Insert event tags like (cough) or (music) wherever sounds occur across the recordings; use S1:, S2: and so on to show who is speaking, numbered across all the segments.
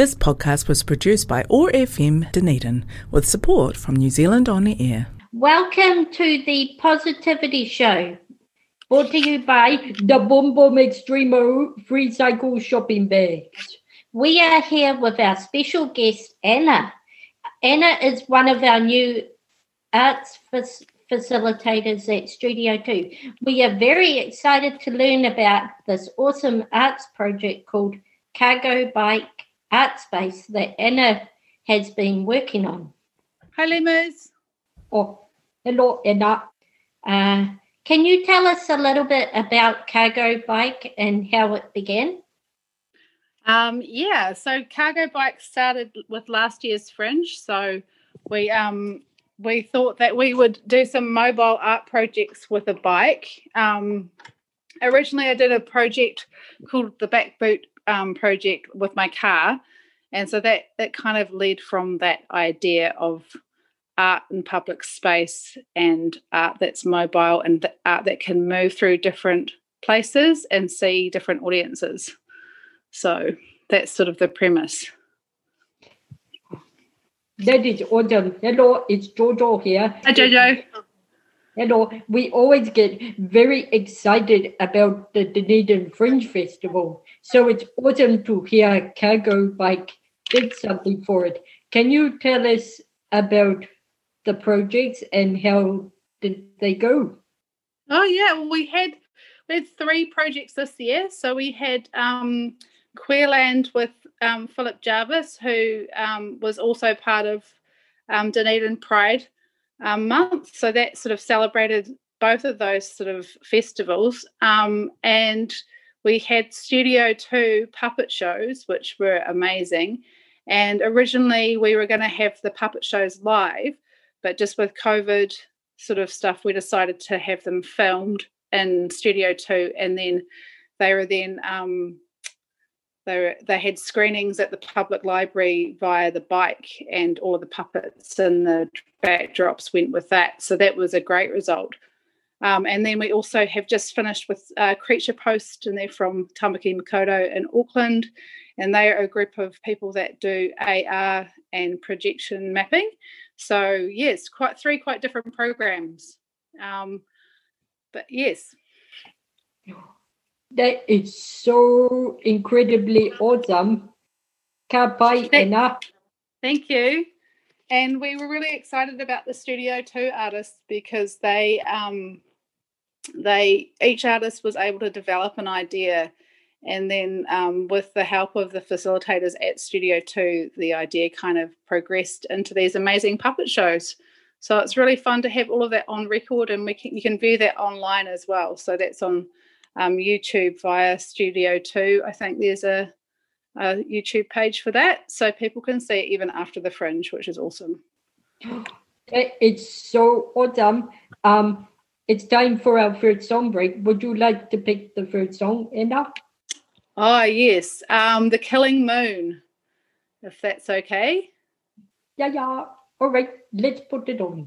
S1: This podcast was produced by OAR FM Dunedin with support from New Zealand On the Air.
S2: Welcome to the Positivity Show, brought to you by the Boom Boom Extremo Free Cycle Shopping Bags. We are here with our special guest, Anna. Anna is one of our new arts fac- facilitators at Studio 2. We are very excited to learn about this awesome arts project called Cargo Bike Art Space that Anna has been working on.
S3: Hi, Lemurs.
S2: Oh, hello, Anna. Uh, can you tell us a little bit about Cargo Bike and how it began?
S3: Um, yeah, so Cargo Bike started with last year's Fringe. So we um, we thought that we would do some mobile art projects with a bike. Um, originally, I did a project called the Back Boot um, project with my car, and so that that kind of led from that idea of art in public space and art that's mobile and art that can move through different places and see different audiences. So that's sort of the premise.
S2: That is awesome. Hello, it's Jojo here.
S3: Hi, Jojo.
S2: Hello. We always get very excited about the Dunedin Fringe Festival. So it's awesome to hear Cargo Bike did something for it. Can you tell us about the projects and how did they go?
S3: Oh yeah, well, we had we had three projects this year. So we had um, Queerland with um, Philip Jarvis, who um, was also part of um, Dunedin Pride um, Month. So that sort of celebrated both of those sort of festivals. Um, and we had Studio 2 puppet shows, which were amazing. And originally we were going to have the puppet shows live, but just with COVID sort of stuff, we decided to have them filmed in Studio 2. And then they were then um, they, they had screenings at the public library via the bike, and all of the puppets and the backdrops went with that. So that was a great result. Um, and then we also have just finished with uh, Creature Post, and they're from Tamaki Makaurau in Auckland. And they are a group of people that do AR and projection mapping. So, yes, quite three quite different programs. Um, but yes.
S2: That is so incredibly awesome. Ka pai enough.
S3: Thank you. And we were really excited about the Studio 2 artists because they um they each artist was able to develop an idea and then um, with the help of the facilitators at Studio 2, the idea kind of progressed into these amazing puppet shows. So it's really fun to have all of that on record and we can, you can view that online as well. So that's on um, YouTube via Studio 2. I think there's a, a, YouTube page for that. So people can see it even after the fringe, which is awesome. (gasps)
S2: It's so awesome. Um, it's time for our first song break. Would you like to pick the first song, Anna?
S3: Oh, yes. Um, the Killing Moon, if that's okay.
S2: Yeah, yeah. All right, let's put it on.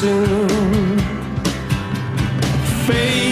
S4: soon. Fate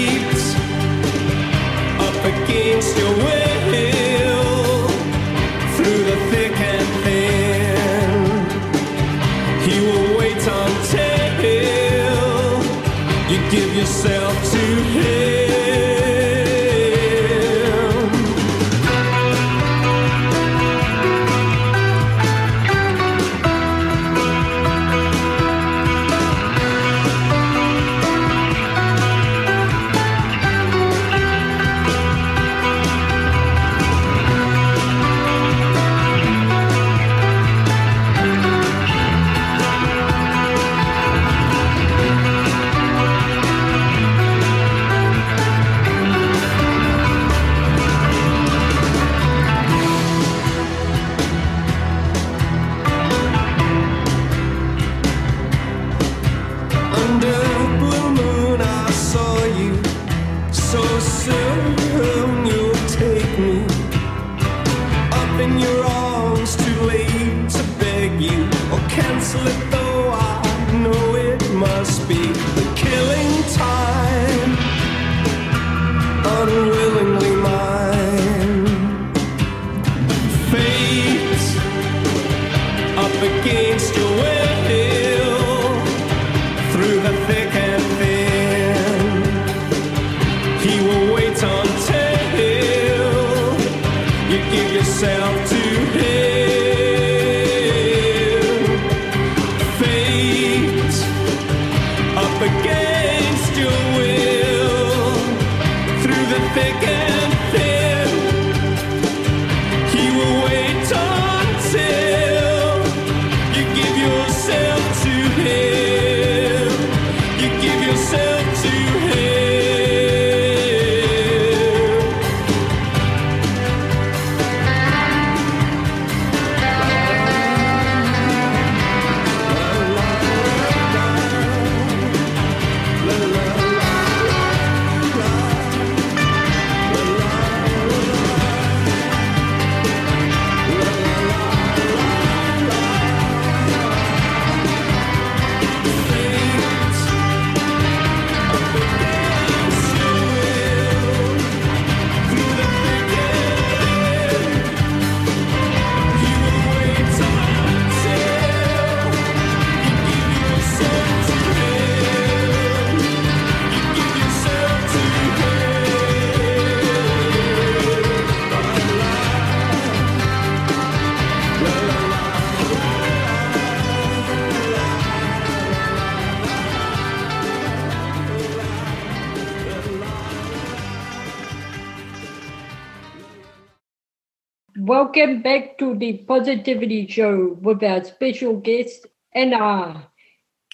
S2: Welcome back to the Positivity Show with our special guest, Anna.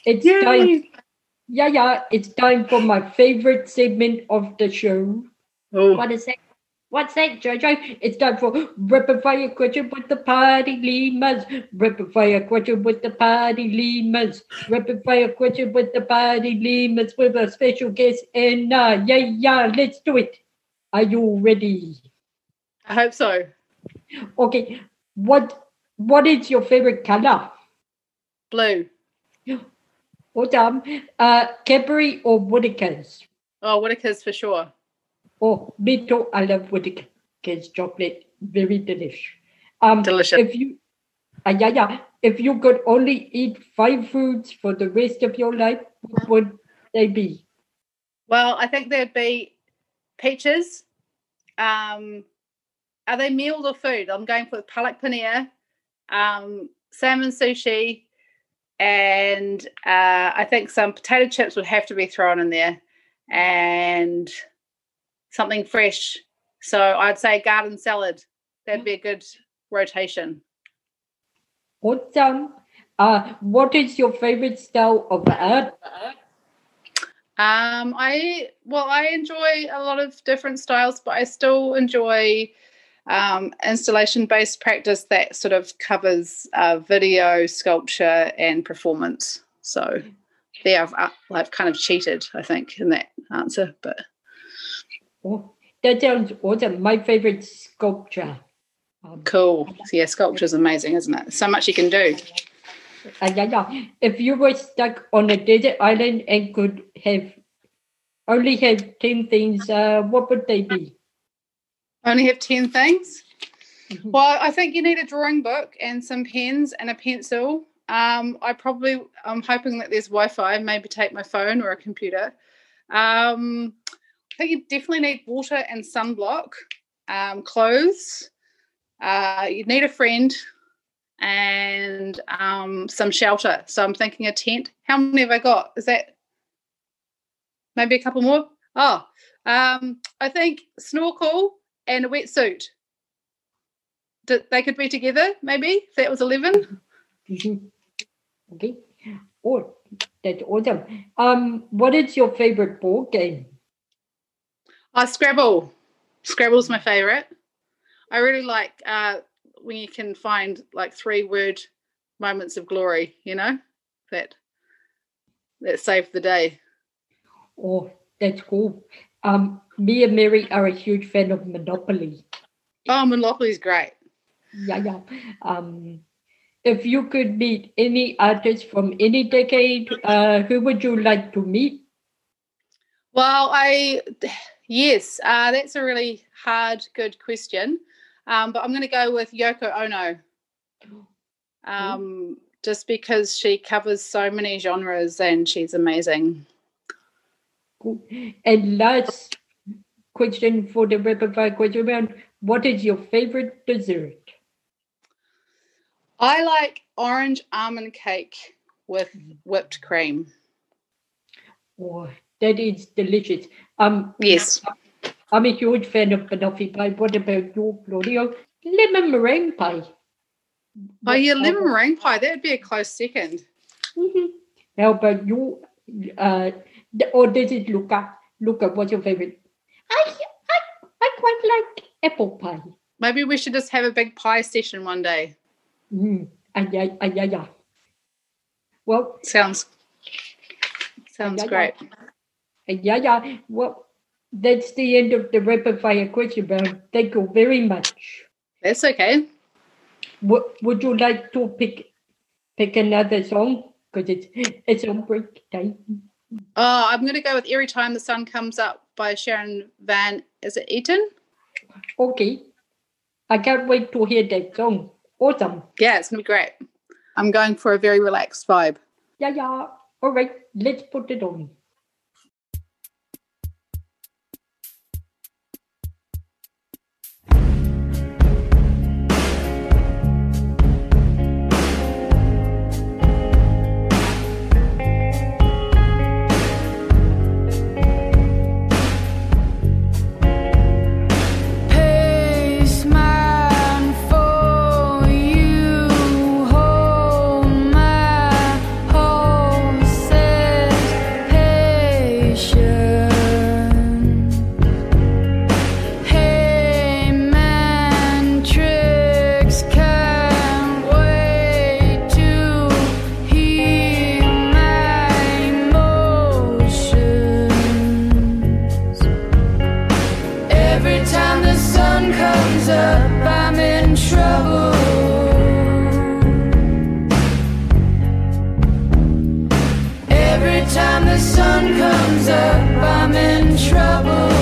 S2: It's time. Yeah, yeah. It's time for my favorite segment of the show.
S3: Oh,
S2: What is that? What's that, Jojo? It's time for rapid fire question with the party lemurs. Rapid fire question with the party lemurs. Rapid fire question with the party lemurs with a special guest, Anna. Yeah, yeah. Let's do it. Are you ready?
S3: I hope so.
S2: Okay. What What is your favorite color?
S3: Blue.
S2: Awesome. Uh, Cadbury or Whittaker's?
S3: Oh, Whittaker's for sure.
S2: Oh, me too. I love Whittaker's chocolate. Very delicious. Um,
S3: Delicious.
S2: If you, uh, yeah, yeah. If you could only eat five foods for the rest of your life, what would they be?
S3: Well, I think there'd be peaches. Um, are they meals or food? I'm going for palak paneer, um, salmon sushi, and uh, I think some potato chips would have to be thrown in there, and something fresh. So I'd say garden salad. That'd be a good rotation.
S2: Awesome. Uh, what is your favorite style of art?
S3: Um, I well, I enjoy a lot of different styles, but I still enjoy um, installation-based practice that sort of covers uh, video, sculpture, and performance. So, there I've, uh, I've kind of cheated, I think, in that answer. But
S2: Oh, that sounds awesome. My favorite sculpture. Um,
S3: cool. So, yeah, is amazing, isn't it? So much you can do.
S2: uh, yeah, yeah. If you were stuck on a desert island and could have only have 10 things, uh, what would they be?
S3: Only have 10 things.
S2: Mhm.
S3: Well, I think you need a drawing book and some pens and a pencil. Um, I probably, I'm hoping that there's Wi Fi, maybe take my phone or a computer. Um, I think you definitely need water and sunblock, um, clothes. Uh, you need a friend and um, some shelter. So I'm thinking a tent. How many have I got? Is that maybe a couple more? Oh, um, I think snorkel and a wetsuit. They could be together, maybe. If that was 11.
S2: Mhm. Okay. Oh, that's awesome. Um, what is your favorite board game?
S3: Oh, Scrabble. Scrabble's my favorite. I really like uh, when you can find like three word moments of glory, you know, that that saved the day.
S2: Oh, that's cool. Um, me and Mary are a huge fan of Monopoly.
S3: Oh, Monopoly is great.
S2: Yeah, yeah. Um, if you could meet any artist from any decade, uh, who would you like to meet?
S3: Well, I yes, uh, that's a really hard, good question. Um, but I'm going to go with Yoko Ono, um, just because she covers so many genres and she's amazing.
S2: And last question for the rapid fire question round: What is your favorite dessert?
S3: I like orange almond cake with whipped cream.
S2: Oh, that is delicious. Um,
S3: Yes.
S2: I'm a huge fan of banoffee pie. What about you, Claudio? Lemon meringue pie.
S3: Oh, yeah, lemon meringue pie. That would be a close second.
S2: Mhm. How about you? Uh, or this is Luca. Luca, what's your favorite? I, I, I quite like apple pie.
S3: Maybe we should just have a big pie session one day.
S2: Mm. Ah, yeah, yeah. Well,
S3: Sounds sounds
S2: Yeah,
S3: great.
S2: yeah, yeah. Well, that's the end of the rapid fire question But Thank you very much.
S3: That's okay.
S2: Would, would you like to pick pick another song? Because it's it's on break time.
S3: Oh, I'm going to go with Every Time the Sun Comes Up by Sharon Van. Is it Eaton?
S2: Okay. I can't wait to hear that song. Awesome.
S3: Yeah, it's going to be great. I'm going for a very relaxed vibe.
S2: Yeah, yeah. All right, let's put it on.
S5: Time the sun comes up, I'm in trouble.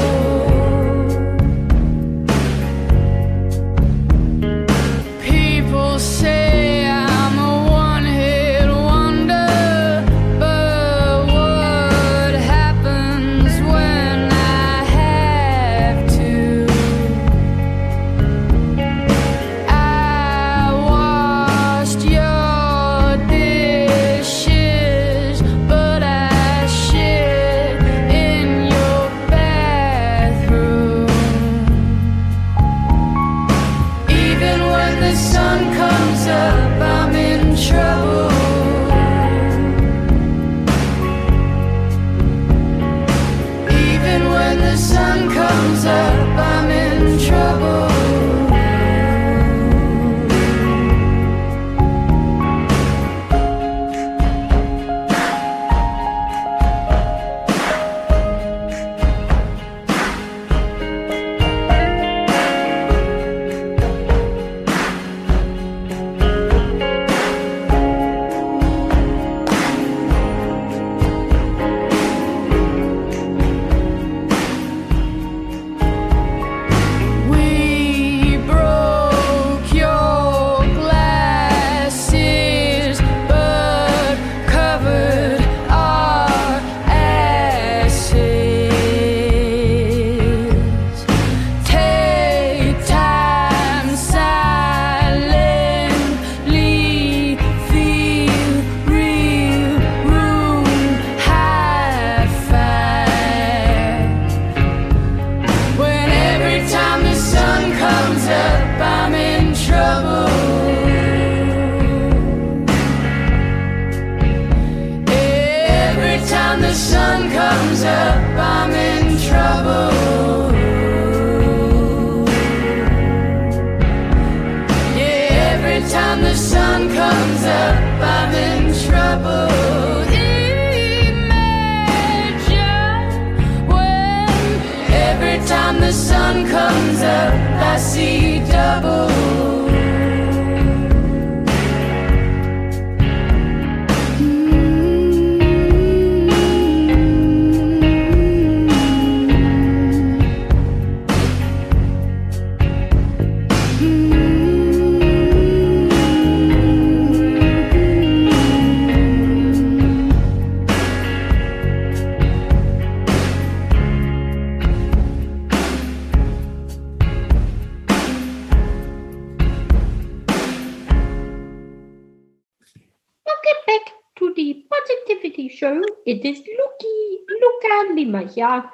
S2: It is Lucky Luca Lima here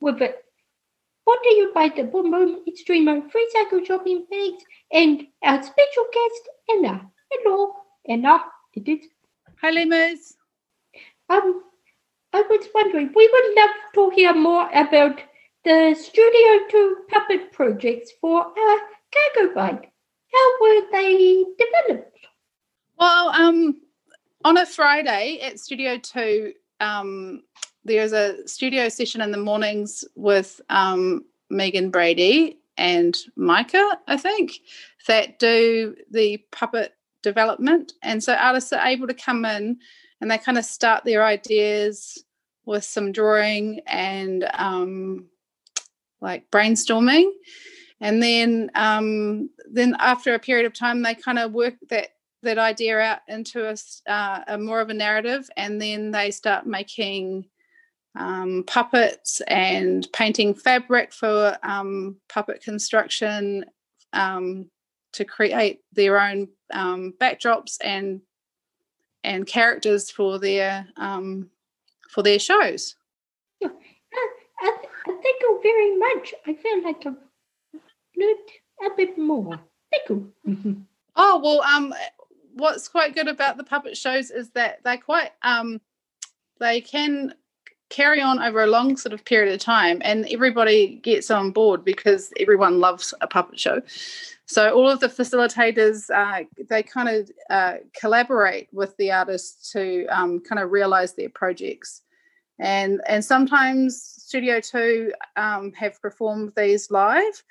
S2: with a brought to you by the Boom Boom Streamer Free Cycle Shopping Bags and our special guest Anna. Hello, Anna. It is
S3: Hi, Lemurs.
S2: um I was wondering, we would love to hear more about the Studio 2 puppet projects for our Cargo Bike. How were they developed?
S3: Well, um, on a Friday at Studio Two, um, there's a studio session in the mornings with um, Megan Brady and Micah, I think, that do the puppet development. And so artists are able to come in and they kind of start their ideas with some drawing and um, like brainstorming. And then, um, then after a period of time, they kind of work that that idea out into a, s- uh, a more of a narrative, and then they start making um, puppets and painting fabric for um, puppet construction um, to create their own um, backdrops and and characters for their um, for their shows.
S2: Uh, I, I thank you very much. I feel like I've learned a bit more. Thank you. Mhm.
S3: Oh well, um, what's quite good about the puppet shows is that they're quite um, they can carry on over a long sort of period of time, and everybody gets on board because everyone loves a puppet show. So all of the facilitators, uh, they kind of uh, collaborate with the artists to um, kind of realize their projects, and and sometimes Studio Two um, have performed these live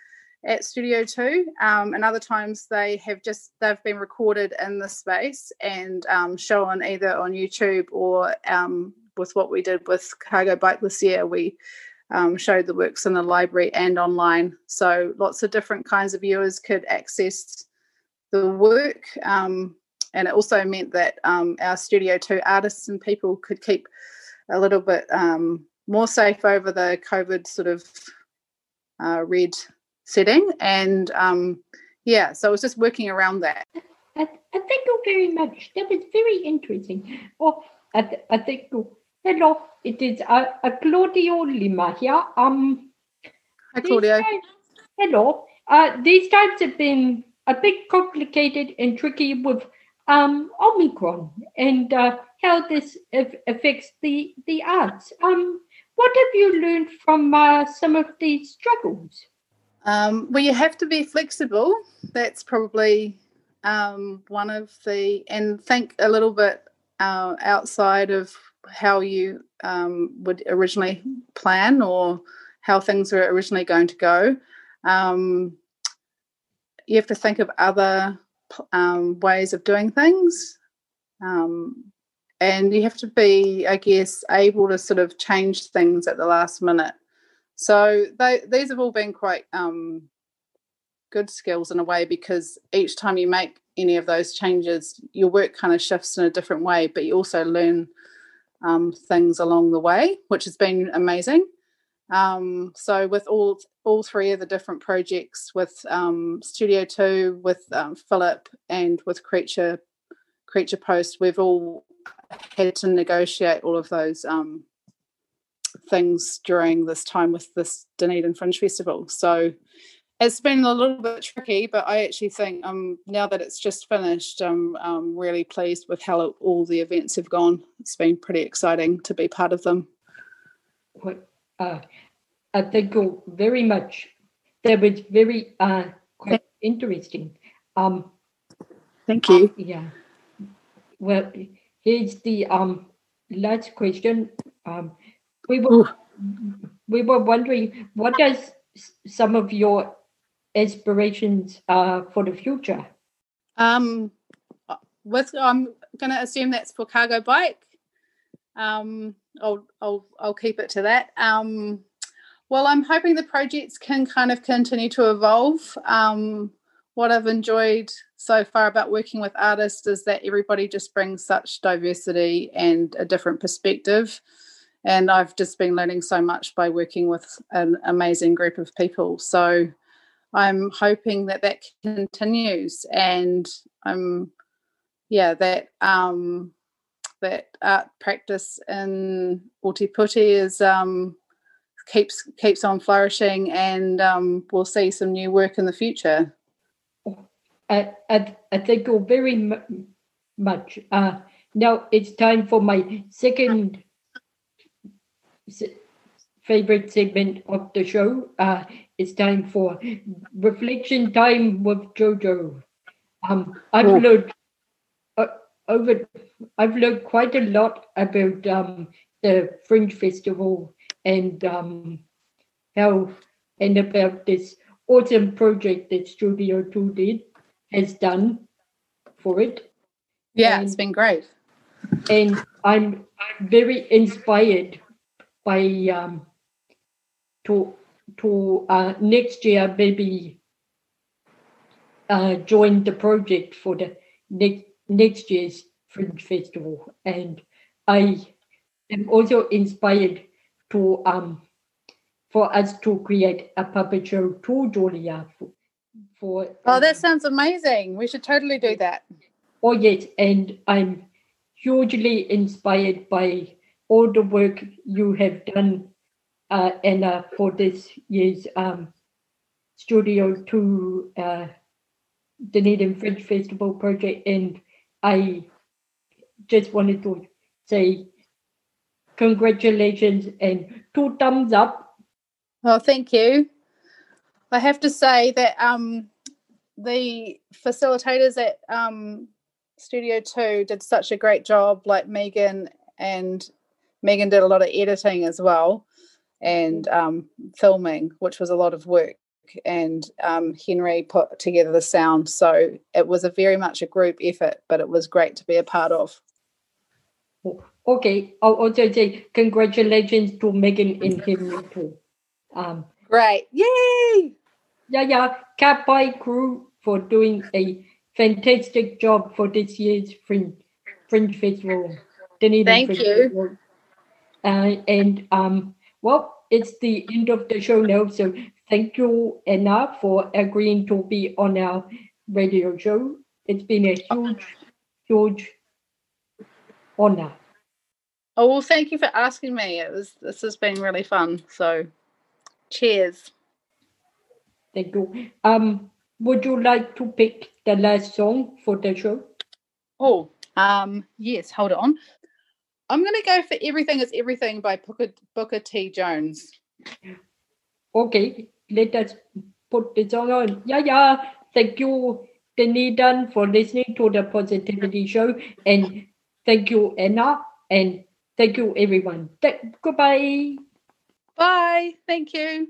S3: at Studio Two, um, and other times they have just they've been recorded in the space and um, shown either on YouTube or um, with what we did with Cargo Bike this year, we um, showed the works in the library and online. So lots of different kinds of viewers could access the work, um, and it also meant that um, our Studio Two artists and people could keep a little bit more safe over the COVID sort of uh, red setting and um yeah so i was just working around that
S2: I, I thank you very much. That was very interesting. Oh, I, th- I thank you. Hello, it is uh, uh, Claudio Lima here. Um,
S3: hi claudio
S2: times- hello. Uh, these times have been a bit complicated and tricky with um Omicron and uh, how this af- affects the the arts. Um, what have you learned from uh, some of these struggles?
S3: Um well you have to be flexible. That's probably um one of the and think a little bit uh, outside of how you um would originally plan or how things were originally going to go. Um you have to think of other um, ways of doing things. Um, and you have to be i guess able to sort of change things at the last minute so they, these have all been quite um, good skills in a way because each time you make any of those changes your work kind of shifts in a different way but you also learn um, things along the way which has been amazing. Um, so with all all three of the different projects with um, studio 2 with um, philip and with creature creature post we've all had to negotiate all of those um, things during this time with this Dunedin Fringe Festival. So it's been a little bit tricky, but I actually think um, now that it's just finished, I'm, I'm really pleased with how all the events have gone. It's been pretty exciting to be part of them.
S2: What, uh, I thank you very much. That was very uh, quite interesting. Um,
S3: Thank you.
S2: yeah. Well, here's the um last question. Um, we were we were wondering what does some of your aspirations uh, for the future?
S3: Um, uh, with I'm going to assume that's for cargo bike. Um, I'll I'll I'll keep it to that. Um, well, I'm hoping the projects can kind of continue to evolve. Um, what I've enjoyed so far about working with artists is that everybody just brings such diversity and a different perspective. And I've just been learning so much by working with an amazing group of people. So I'm hoping that that continues, and I'm, yeah, that um, that art practice in Ōtepoti is um, keeps keeps on flourishing, and um, we'll see some new work in the future.
S2: I, I, I thank you very mu- much. Uh, now it's time for my second favorite segment of the show. Uh, it's time for reflection time with Jojo. Um, I've
S3: Oh.
S2: learned uh, over. I've learned quite a lot about um, the Fringe Festival and um, how and about this awesome project that Studio Two did has done for it.
S3: Yeah, it's been great.
S2: and I'm, I'm very inspired by um, to to uh, next year maybe uh, join the project for the next next year's Fringe Festival, and I am also inspired to um for us to create a puppet show to Julia for, for
S3: Oh, that sounds amazing. We should totally do that.
S2: Oh, yes, and I'm hugely inspired by all the work you have done, uh, Anna, for this year's um, Studio 2 uh, Dunedin Fringe Festival project. And I just wanted to say congratulations and two thumbs up.
S3: Oh, thank you. I have to say that um, the facilitators at um, Studio Two did such a great job. Like Megan and Megan did a lot of editing as well, and um, filming, which was a lot of work. And um, Henry put together the sound, so it was a very much a group effort, but it was great to be a part of.
S2: Okay, I'll also say congratulations to Megan and Henry too. Um,
S3: Great, yay!
S2: Yeah, yeah. Cat Bike crew for doing a fantastic job for this year's Fringe, Fringe Festival.
S3: Thank you.
S2: Festival. Uh, and um, well, it's the end of the show now. So thank you, Anna, for agreeing to be on our radio show. It's been a huge, huge honor.
S3: Oh well, thank you for asking me. It was this has been really fun. So, cheers.
S2: Thank you. Um, would you like to pick the last song for the show?
S3: Oh, um, yes. Hold on. I'm gonna go for "Everything Is Everything" by Booker, Booker T. Jones.
S2: Okay, let us put the song on. Yeah, yeah. Thank you, Dunedin, for listening to the Positivity Show. And thank you, Anna. And thank you, everyone. Th- goodbye.
S3: Bye. Thank you.